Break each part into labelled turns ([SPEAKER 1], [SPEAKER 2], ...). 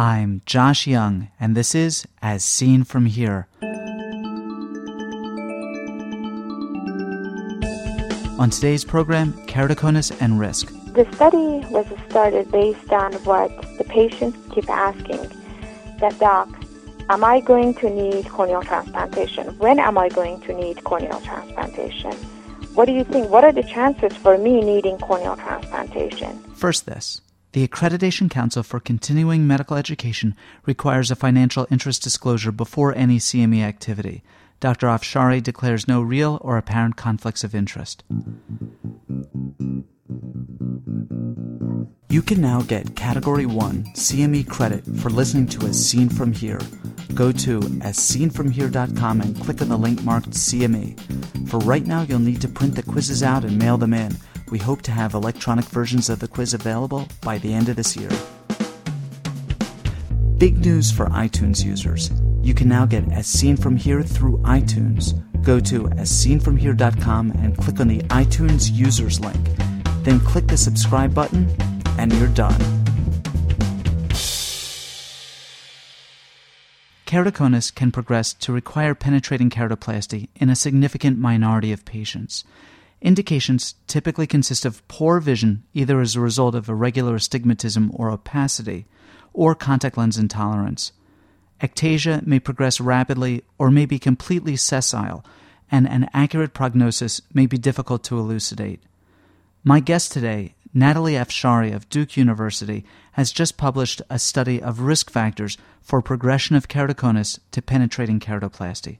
[SPEAKER 1] I'm Josh Young, and this is As Seen From Here. On today's program, keratoconus and risk.
[SPEAKER 2] The study was started based on what the patients keep asking. That doc, am I going to need corneal transplantation? When am I going to need corneal transplantation? What do you think? What are the chances for me needing corneal transplantation?
[SPEAKER 1] First, this. The Accreditation Council for Continuing Medical Education requires a financial interest disclosure before any CME activity. Dr. Afshari declares no real or apparent conflicts of interest. You can now get Category 1 CME credit for listening to As Seen From Here. Go to asseenfromhere.com and click on the link marked CME. For right now, you'll need to print the quizzes out and mail them in. We hope to have electronic versions of the quiz available by the end of this year. Big news for iTunes users. You can now get As Seen From Here through iTunes. Go to asseenfromhere.com and click on the iTunes users link. Then click the subscribe button, and you're done. Keratoconus can progress to require penetrating keratoplasty in a significant minority of patients. Indications typically consist of poor vision, either as a result of irregular astigmatism or opacity, or contact lens intolerance. Ectasia may progress rapidly or may be completely sessile, and an accurate prognosis may be difficult to elucidate. My guest today, Natalie Afshari of Duke University, has just published a study of risk factors for progression of keratoconus to penetrating keratoplasty.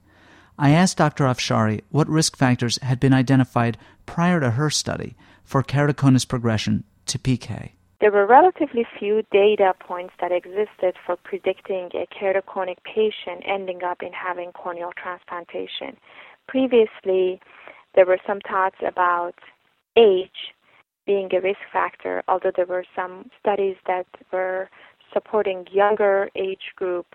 [SPEAKER 1] I asked Dr. Afshari what risk factors had been identified prior to her study for keratoconus progression to PK.
[SPEAKER 2] There were relatively few data points that existed for predicting a keratoconic patient ending up in having corneal transplantation. Previously, there were some thoughts about age being a risk factor, although there were some studies that were supporting younger age group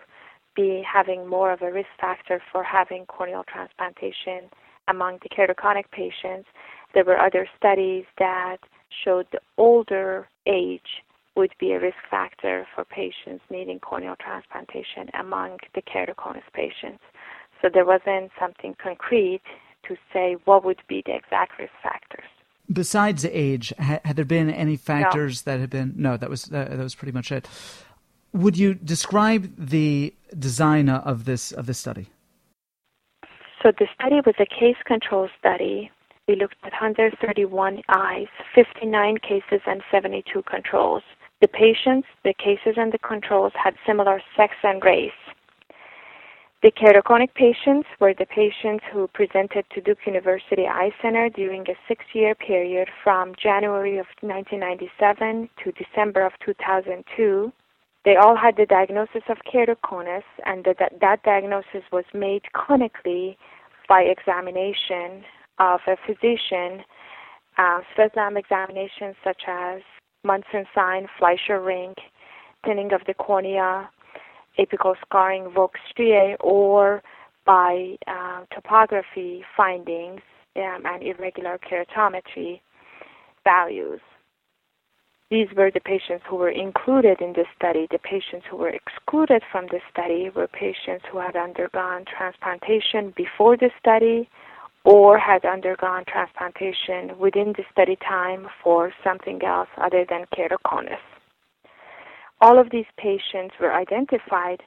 [SPEAKER 2] be having more of a risk factor for having corneal transplantation among the keratoconic patients. There were other studies that showed the older age would be a risk factor for patients needing corneal transplantation among the keratoconus patients. So there wasn't something concrete to say what would be the exact risk factors.
[SPEAKER 1] Besides age, had, had there been any factors no. that had been? No, that was uh, that was pretty much it. Would you describe the designer of this of this study?
[SPEAKER 2] So the study was a case control study. We looked at 131 eyes, 59 cases, and 72 controls. The patients, the cases, and the controls had similar sex and race. The keratoconic patients were the patients who presented to Duke University Eye Center during a six year period from January of 1997 to December of 2002. They all had the diagnosis of keratoconus, and that, that diagnosis was made clinically by examination of a physician, uh, slit lamp examinations such as Munson sign, Fleischer ring, thinning of the cornea, apical scarring, Vogt striae, or by uh, topography findings um, and irregular keratometry values. These were the patients who were included in this study. The patients who were excluded from the study were patients who had undergone transplantation before the study or had undergone transplantation within the study time for something else other than keratoconus. All of these patients were identified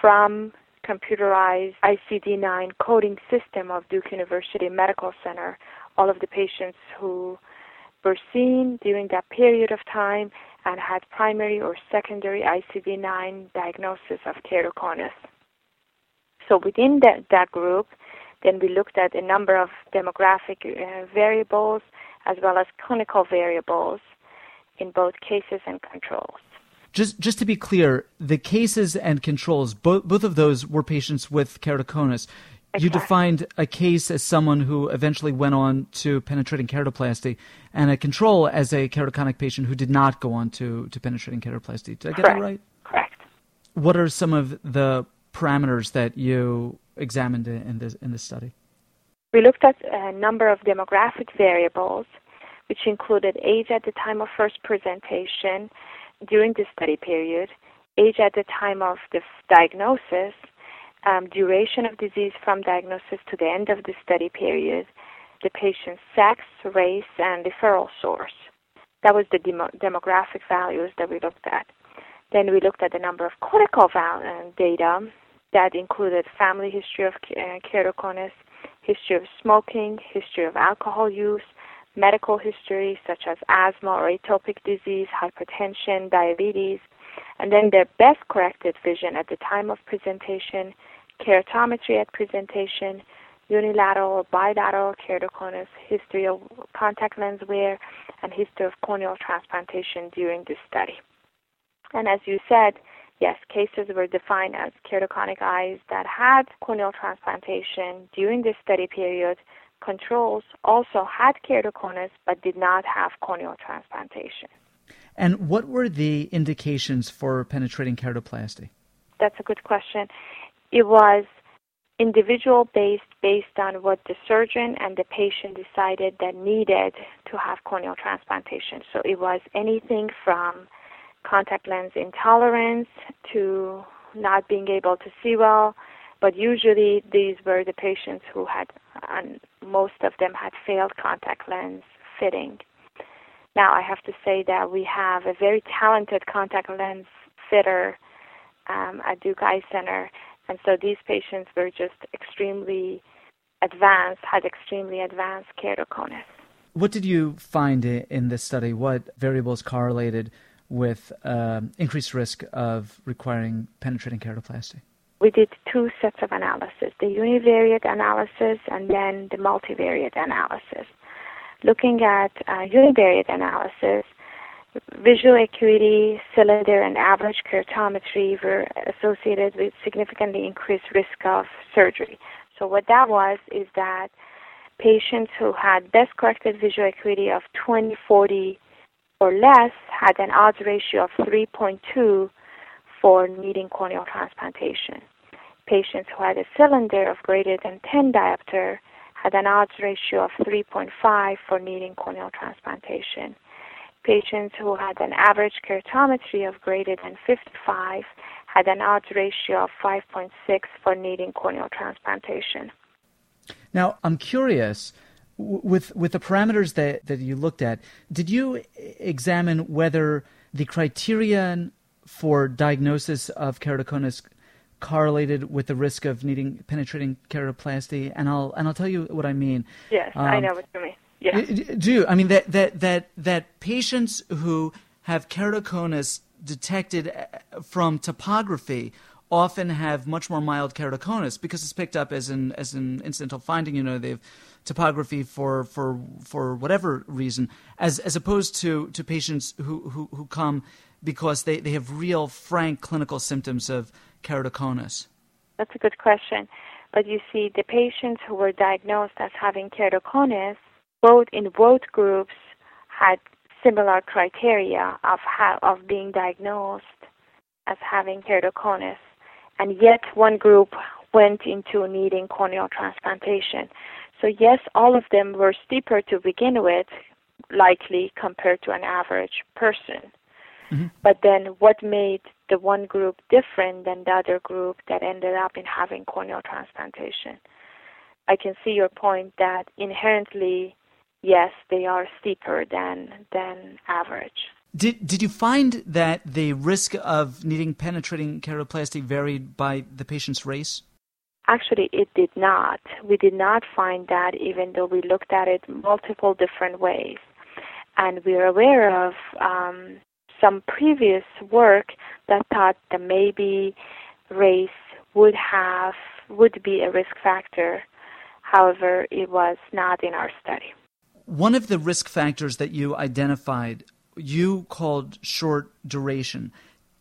[SPEAKER 2] from computerized ICD-9 coding system of Duke University Medical Center. All of the patients who were seen during that period of time and had primary or secondary ICD-9 diagnosis of keratoconus. So within that, that group, then we looked at a number of demographic uh, variables as well as clinical variables in both cases and controls.
[SPEAKER 1] Just, just to be clear, the cases and controls, both, both of those were patients with keratoconus. You defined a case as someone who eventually went on to penetrating keratoplasty, and a control as a keratoconic patient who did not go on to, to penetrating keratoplasty. Did I get
[SPEAKER 2] Correct.
[SPEAKER 1] that right?
[SPEAKER 2] Correct.
[SPEAKER 1] What are some of the parameters that you examined in this in this study?
[SPEAKER 2] We looked at a number of demographic variables, which included age at the time of first presentation, during the study period, age at the time of the diagnosis, um, duration of disease from diagnosis to the end of the study period, the patient's sex, race, and referral source. That was the demo- demographic values that we looked at. Then we looked at the number of clinical val- uh, data that included family history of uh, keratoconus, history of smoking, history of alcohol use, medical history such as asthma or atopic disease, hypertension, diabetes, and then their best corrected vision at the time of presentation, keratometry at presentation, unilateral or bilateral keratoconus, history of contact lens wear, and history of corneal transplantation during this study. And as you said, yes, cases were defined as keratoconic eyes that had corneal transplantation during this study period. Controls also had keratoconus but did not have corneal transplantation.
[SPEAKER 1] And what were the indications for penetrating keratoplasty?
[SPEAKER 2] That's a good question. It was individual based based on what the surgeon and the patient decided that needed to have corneal transplantation. So it was anything from contact lens intolerance to not being able to see well, but usually these were the patients who had, and most of them had failed contact lens fitting. Now I have to say that we have a very talented contact lens fitter um, at Duke Eye Center, and so these patients were just extremely advanced, had extremely advanced keratoconus.
[SPEAKER 1] What did you find in this study? What variables correlated with uh, increased risk of requiring penetrating keratoplasty?
[SPEAKER 2] We did two sets of analysis the univariate analysis and then the multivariate analysis. Looking at uh, univariate analysis, visual acuity, cylinder, and average keratometry were associated with significantly increased risk of surgery. So, what that was is that patients who had best corrected visual acuity of 20, 40, or less had an odds ratio of 3.2 for needing corneal transplantation. Patients who had a cylinder of greater than 10 diopter had an odds ratio of 3.5 for needing corneal transplantation. Patients who had an average keratometry of greater than 55 had an odds ratio of 5.6 for needing corneal transplantation.
[SPEAKER 1] Now, I'm curious with with the parameters that, that you looked at, did you examine whether the criterion for diagnosis of keratoconus correlated with the risk of needing penetrating keratoplasty? And I'll and I'll tell you what I mean.
[SPEAKER 2] Yes, um, I know what you mean. Yeah.
[SPEAKER 1] Do I mean that that that that patients who have keratoconus detected uh, from topography often have much more mild keratoconus because it's picked up as an as an incidental finding. You know, they've topography for for for whatever reason, as as opposed to to patients who who, who come because they, they have real frank clinical symptoms of keratoconus.
[SPEAKER 2] That's a good question. But you see, the patients who were diagnosed as having keratoconus, both in both groups had similar criteria of how, of being diagnosed as having keratoconus, and yet one group went into needing corneal transplantation. So yes, all of them were steeper to begin with, likely compared to an average person. Mm-hmm. But then what made the one group different than the other group that ended up in having corneal transplantation? I can see your point that inherently, yes, they are steeper than than average.
[SPEAKER 1] Did did you find that the risk of needing penetrating keratoplasty varied by the patient's race?
[SPEAKER 2] Actually, it did not. We did not find that even though we looked at it multiple different ways. And we're aware of um, some previous work that thought that maybe race would have would be a risk factor. However, it was not in our study.
[SPEAKER 1] One of the risk factors that you identified, you called short duration.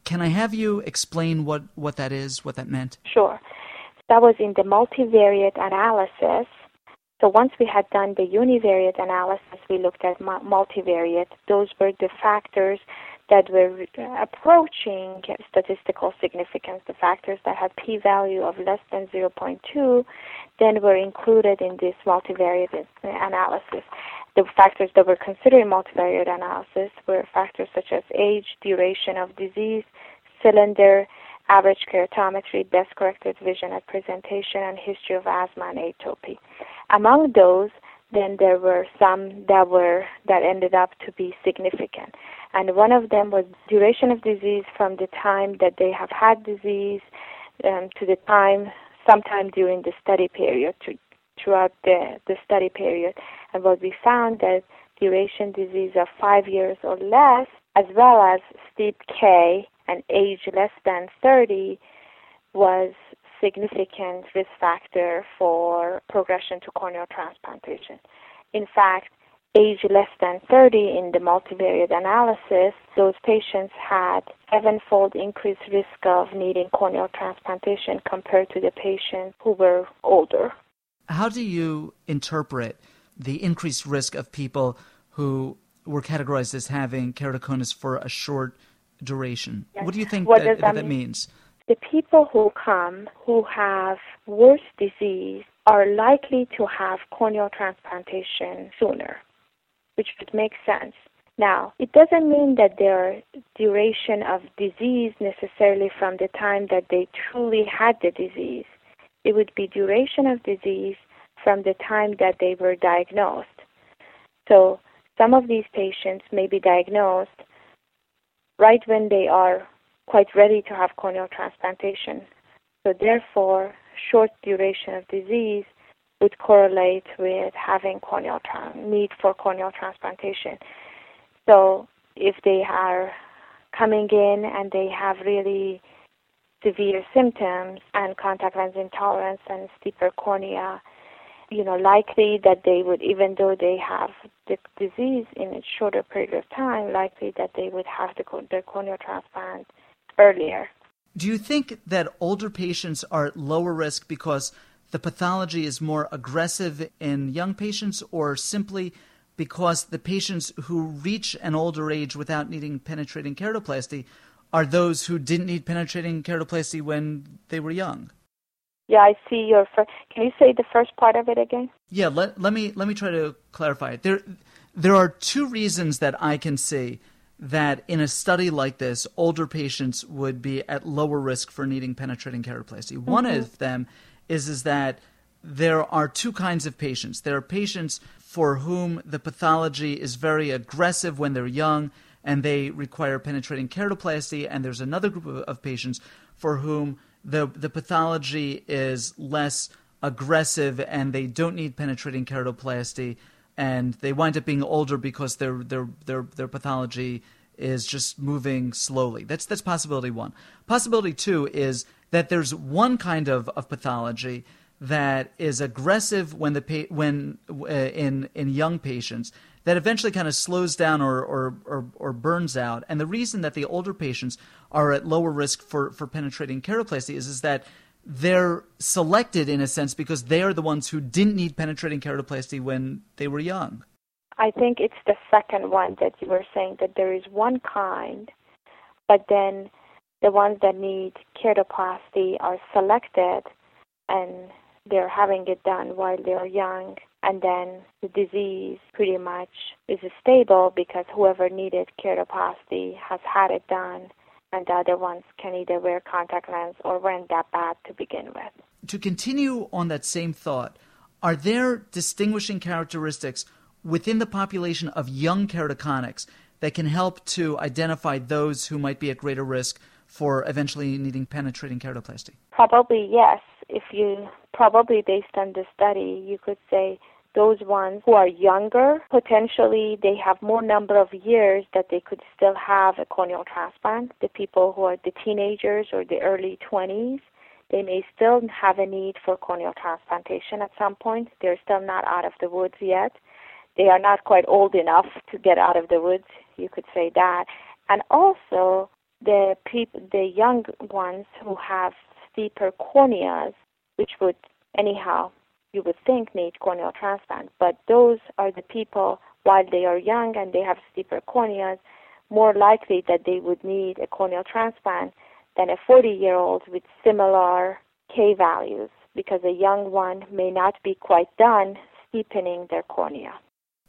[SPEAKER 1] Can I have you explain what, what that is, what that meant?
[SPEAKER 2] Sure. That was in the multivariate analysis. So once we had done the univariate analysis, we looked at multivariate. Those were the factors that were approaching statistical significance, the factors that had p-value of less than 0.2, then were included in this multivariate analysis. The factors that were considered in multivariate analysis were factors such as age, duration of disease, cylinder, average keratometry, best corrected vision at presentation, and history of asthma and atopy. Among those, then there were some that were that ended up to be significant. And one of them was duration of disease from the time that they have had disease um, to the time, sometime during the study period, to, throughout the, the study period. And what we found that duration disease of five years or less, as well as steep K and age less than 30, was significant risk factor for progression to corneal transplantation. In fact, age less than 30 in the multivariate analysis, those patients had sevenfold increased risk of needing corneal transplantation compared to the patients who were older.
[SPEAKER 1] How do you interpret the increased risk of people who were categorized as having keratoconus for a short duration?
[SPEAKER 2] Yes.
[SPEAKER 1] What do you think that,
[SPEAKER 2] that,
[SPEAKER 1] that
[SPEAKER 2] mean?
[SPEAKER 1] means?
[SPEAKER 2] The people who come who have worse disease are likely to have corneal transplantation sooner, which would make sense. Now, it doesn't mean that their duration of disease necessarily from the time that they truly had the disease. It would be duration of disease from the time that they were diagnosed. So, some of these patients may be diagnosed right when they are quite ready to have corneal transplantation. So therefore, short duration of disease would correlate with having corneal tra- need for corneal transplantation. So if they are coming in and they have really severe symptoms and contact lens intolerance and steeper cornea, you know, likely that they would, even though they have the disease in a shorter period of time, likely that they would have the, their corneal transplant earlier.
[SPEAKER 1] Do you think that older patients are at lower risk because the pathology is more aggressive in young patients, or simply because the patients who reach an older age without needing penetrating keratoplasty are those who didn't need penetrating keratoplasty when they were young?
[SPEAKER 2] Yeah, I see your. Fir- Can you say the first part of it again?
[SPEAKER 1] Yeah, let, let me let me try to clarify it. There there are two reasons that I can see that in a study like this, older patients would be at lower risk for needing penetrating keratoplasty. Mm-hmm. One of them is is that there are two kinds of patients. There are patients for whom the pathology is very aggressive when they're young and they require penetrating keratoplasty, and there's another group of, of patients for whom the the pathology is less aggressive and they don't need penetrating keratoplasty and they wind up being older because their their their their pathology is just moving slowly. That's that's possibility one. Possibility two is that there's one kind of, of pathology that is aggressive when the when uh, in in young patients that eventually kind of slows down or, or, or, or, burns out. And the reason that the older patients are at lower risk for, for penetrating keratoplasty is, is that they're selected in a sense because they are the ones who didn't need penetrating keratoplasty when they were young.
[SPEAKER 2] I think it's the second one that you were saying that there is one kind, but then the ones that need keratoplasty are selected and they're having it done while they're young and then the disease pretty much is stable because whoever needed keratoplasty has had it done and the other ones can either wear contact lens or weren't that bad to begin with.
[SPEAKER 1] To continue on that same thought, are there distinguishing characteristics within the population of young keratoconics that can help to identify those who might be at greater risk for eventually needing penetrating keratoplasty?
[SPEAKER 2] Probably yes. If you probably based on the study, you could say those ones who are younger, potentially they have more number of years that they could still have a corneal transplant. The people who are the teenagers or the early 20s, they may still have a need for corneal transplantation at some point. They're still not out of the woods yet. They are not quite old enough to get out of the woods, you could say that. And also the people, the young ones who have steeper corneas, which would anyhow you would think need corneal transplant, but those are the people while they are young and they have steeper corneas, more likely that they would need a corneal transplant than a 40 year old with similar K values because a young one may not be quite done steepening their cornea.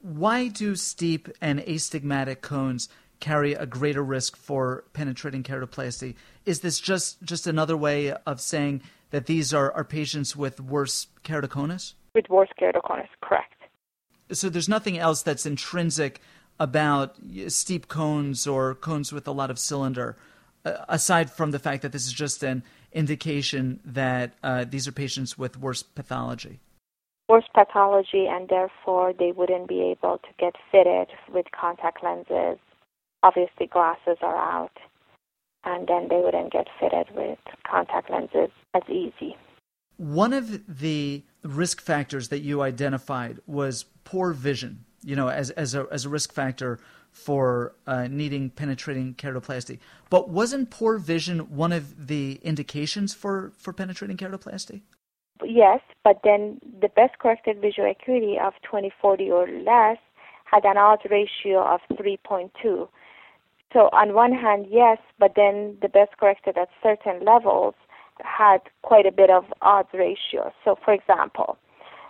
[SPEAKER 1] Why do steep and astigmatic cones carry a greater risk for penetrating keratoplasty. Is this just, just another way of saying that these are, are patients with worse keratoconus?
[SPEAKER 2] With worse keratoconus, correct.
[SPEAKER 1] So there's nothing else that's intrinsic about steep cones or cones with a lot of cylinder, uh, aside from the fact that this is just an indication that uh, these are patients with worse pathology.
[SPEAKER 2] Worse pathology, and therefore they wouldn't be able to get fitted with contact lenses. Obviously, glasses are out, and then they wouldn't get fitted with contact lenses as easy.
[SPEAKER 1] One of the risk factors that you identified was poor vision, you know, as, as, a, as a risk factor for uh, needing penetrating keratoplasty. But wasn't poor vision one of the indications for, for penetrating keratoplasty?
[SPEAKER 2] Yes, but then the best corrected visual acuity of 2040 or less had an odds ratio of 3.2. So on one hand, yes, but then the best corrected at certain levels had quite a bit of odds ratio. So, for example,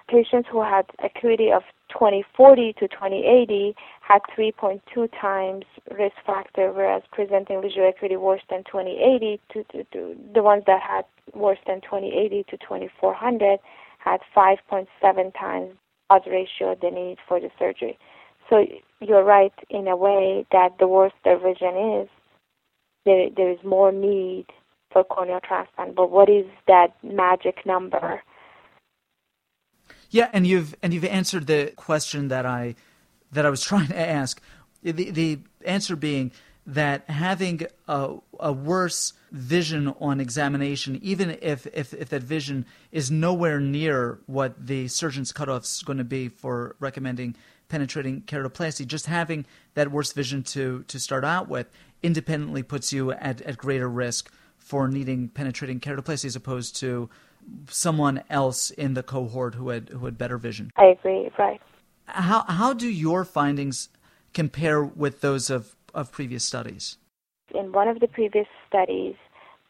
[SPEAKER 2] patients who had acuity of 2040 to 2080 had 3.2 times risk factor, whereas presenting visual acuity worse than 2080 to, to, to the ones that had worse than 2080 to 2400 had 5.7 times odds ratio the need for the surgery. So you're right in a way that the worse their vision is, there, there is more need for corneal transplant. But what is that magic number?
[SPEAKER 1] Yeah, and you've and you've answered the question that I that I was trying to ask. The the answer being that having a, a worse vision on examination, even if, if, if that vision is nowhere near what the surgeon's cutoff is going to be for recommending penetrating keratoplasty, just having that worse vision to, to start out with independently puts you at, at greater risk for needing penetrating keratoplasty as opposed to someone else in the cohort who had who had better vision.
[SPEAKER 2] I agree. Right.
[SPEAKER 1] How how do your findings compare with those of, of previous studies?
[SPEAKER 2] In one of the previous studies,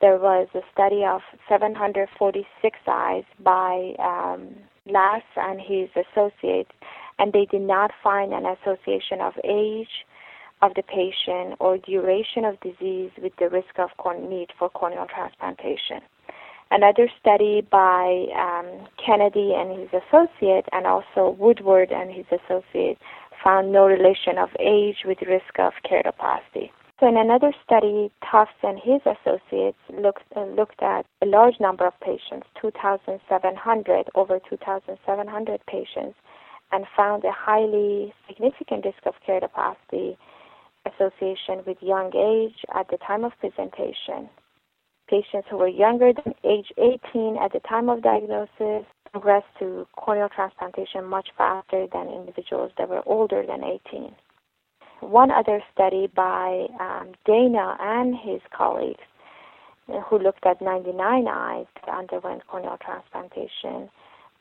[SPEAKER 2] there was a study of 746 eyes by um, Lass and his associate, and they did not find an association of age of the patient or duration of disease with the risk of need for corneal transplantation. Another study by um, Kennedy and his associate, and also Woodward and his associate, found no relation of age with risk of keratoplasty. So in another study, Tufts and his associates looked, uh, looked at a large number of patients, 2,700, over 2,700 patients, and found a highly significant risk of keratopathy association with young age at the time of presentation. Patients who were younger than age 18 at the time of diagnosis progressed to corneal transplantation much faster than individuals that were older than 18. One other study by um, Dana and his colleagues, uh, who looked at 99 eyes that underwent corneal transplantation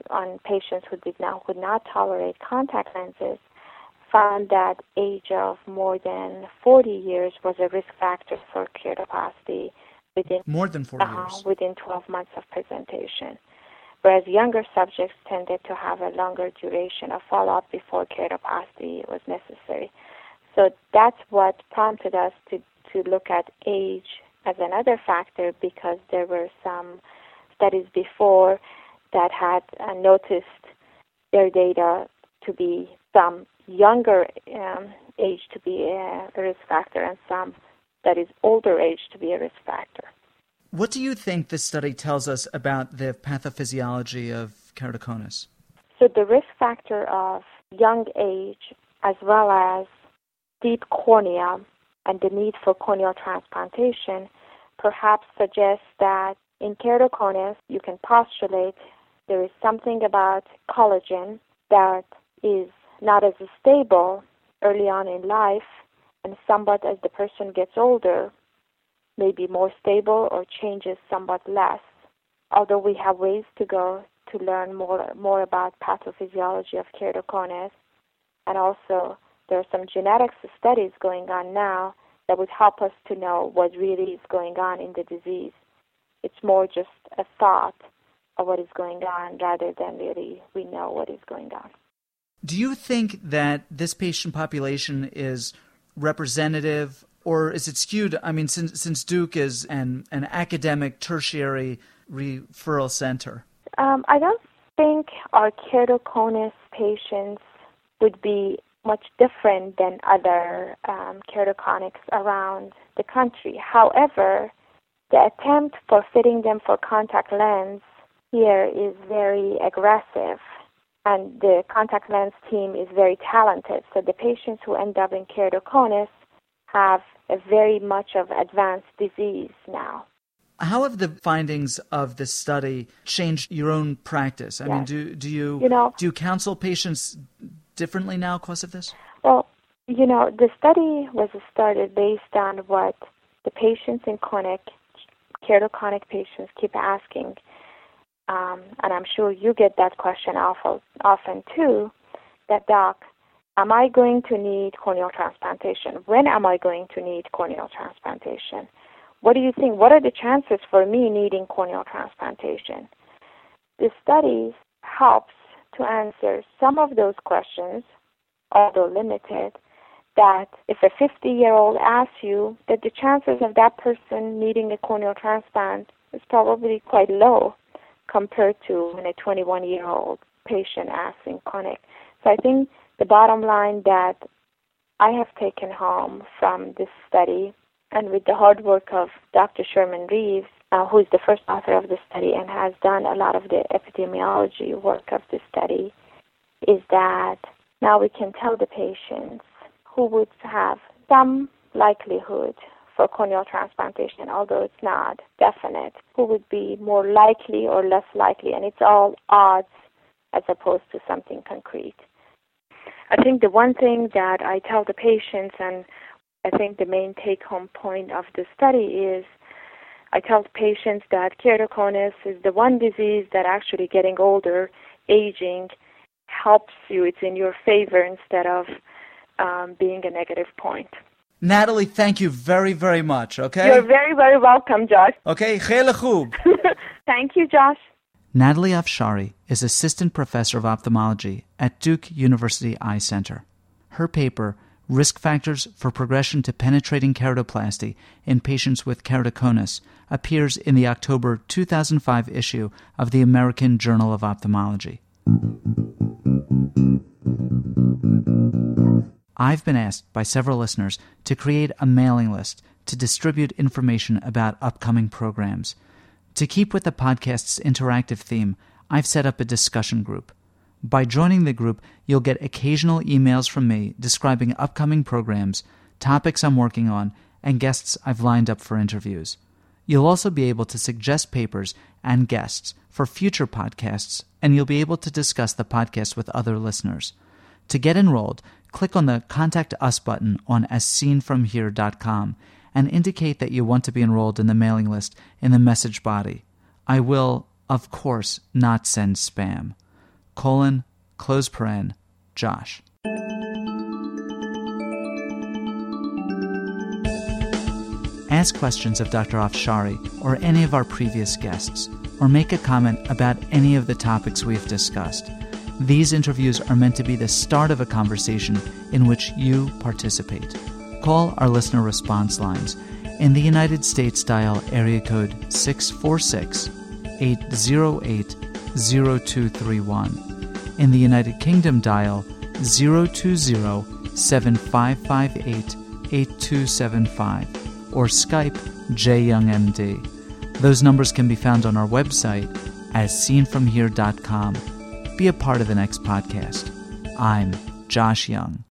[SPEAKER 2] on patients who did not could not tolerate contact lenses, found that age of more than 40 years was a risk factor for keratoplasty within
[SPEAKER 1] more than 40
[SPEAKER 2] uh,
[SPEAKER 1] years
[SPEAKER 2] within 12 months of presentation. Whereas younger subjects tended to have a longer duration of follow-up before keratoplasty was necessary. So that's what prompted us to, to look at age as another factor because there were some studies before that had uh, noticed their data to be some younger um, age to be a, risk factor and some that is older age to be a risk factor.
[SPEAKER 1] What do you think this study tells us about the pathophysiology of keratoconus?
[SPEAKER 2] So the risk factor of young age as well as deep cornea and the need for corneal transplantation perhaps suggests that in keratoconus you can postulate there is something about collagen that is not as stable early on in life, and somewhat as the person gets older, may be more stable or changes somewhat less. Although we have ways to go to learn more more about pathophysiology of keratoconus, and also there are some genetics studies going on now that would help us to know what really is going on in the disease. It's more just a thought of what is going on rather than really we know what is going on.
[SPEAKER 1] Do you think that this patient population is representative or is it skewed? I mean, since since Duke is an an academic tertiary referral center.
[SPEAKER 2] Um, I don't think our keratoconus patients would be much different than other um, keratoconics around the country. However, the attempt for fitting them for contact lens here is very aggressive, and the contact lens team is very talented. So the patients who end up in keratoconus have a very much of advanced disease now.
[SPEAKER 1] How have the findings of this study changed your own practice? I yes. mean, do do you,
[SPEAKER 2] you know,
[SPEAKER 1] do you counsel patients differently now because of this?
[SPEAKER 2] Well, you know, the study was started based on what the patients in clinic, keratoconic patients, keep asking, um, and I'm sure you get that question often, too. That doc, am I going to need corneal transplantation? When am I going to need corneal transplantation? What do you think? What are the chances for me needing corneal transplantation? The study helps to answer some of those questions, although limited, that if a 50 year old asks you, that the chances of that person needing a corneal transplant is probably quite low compared to when a 21 year old patient asks in clinic. So I think the bottom line that I have taken home from this study, and with the hard work of Dr. Sherman Reeves, uh, who is the first author of the study and has done a lot of the epidemiology work of the study, is that now we can tell the patients who would have some likelihood for corneal transplantation, although it's not definite, who would be more likely or less likely, and it's all odds as opposed to something concrete. I think the one thing that I tell the patients, and I think the main take home point of the study is I tell patients that keratoconus is the one disease that actually getting older, aging, helps you. It's in your favor instead of um, being a negative point.
[SPEAKER 1] Natalie, thank you very, very much, okay?
[SPEAKER 2] You're very, very welcome, Josh.
[SPEAKER 1] Okay, khub.
[SPEAKER 2] Thank you, Josh.
[SPEAKER 1] Natalie Afshari is assistant professor of ophthalmology at Duke University Eye Center. Her paper, Risk Factors for Progression to Penetrating Keratoplasty in Patients with Keratoconus, appears in the October 2005 issue of the American Journal of Ophthalmology. I've been asked by several listeners to create a mailing list to distribute information about upcoming programs. To keep with the podcast's interactive theme, I've set up a discussion group. By joining the group, you'll get occasional emails from me describing upcoming programs, topics I'm working on, and guests I've lined up for interviews. You'll also be able to suggest papers and guests for future podcasts, and you'll be able to discuss the podcast with other listeners. To get enrolled, click on the Contact Us button on asseenfromhere.com and indicate that you want to be enrolled in the mailing list in the message body. I will, of course, not send spam. Colon, close paren, Josh. Ask questions of Dr. Afshari or any of our previous guests, or make a comment about any of the topics we've discussed. These interviews are meant to be the start of a conversation in which you participate call our listener response lines. In the United States, dial area code 646 808 0231. In the United Kingdom, dial 020 7558 8275 or Skype JYoungMD. Those numbers can be found on our website as seenfromhere.com. Be a part of the next podcast. I'm Josh Young.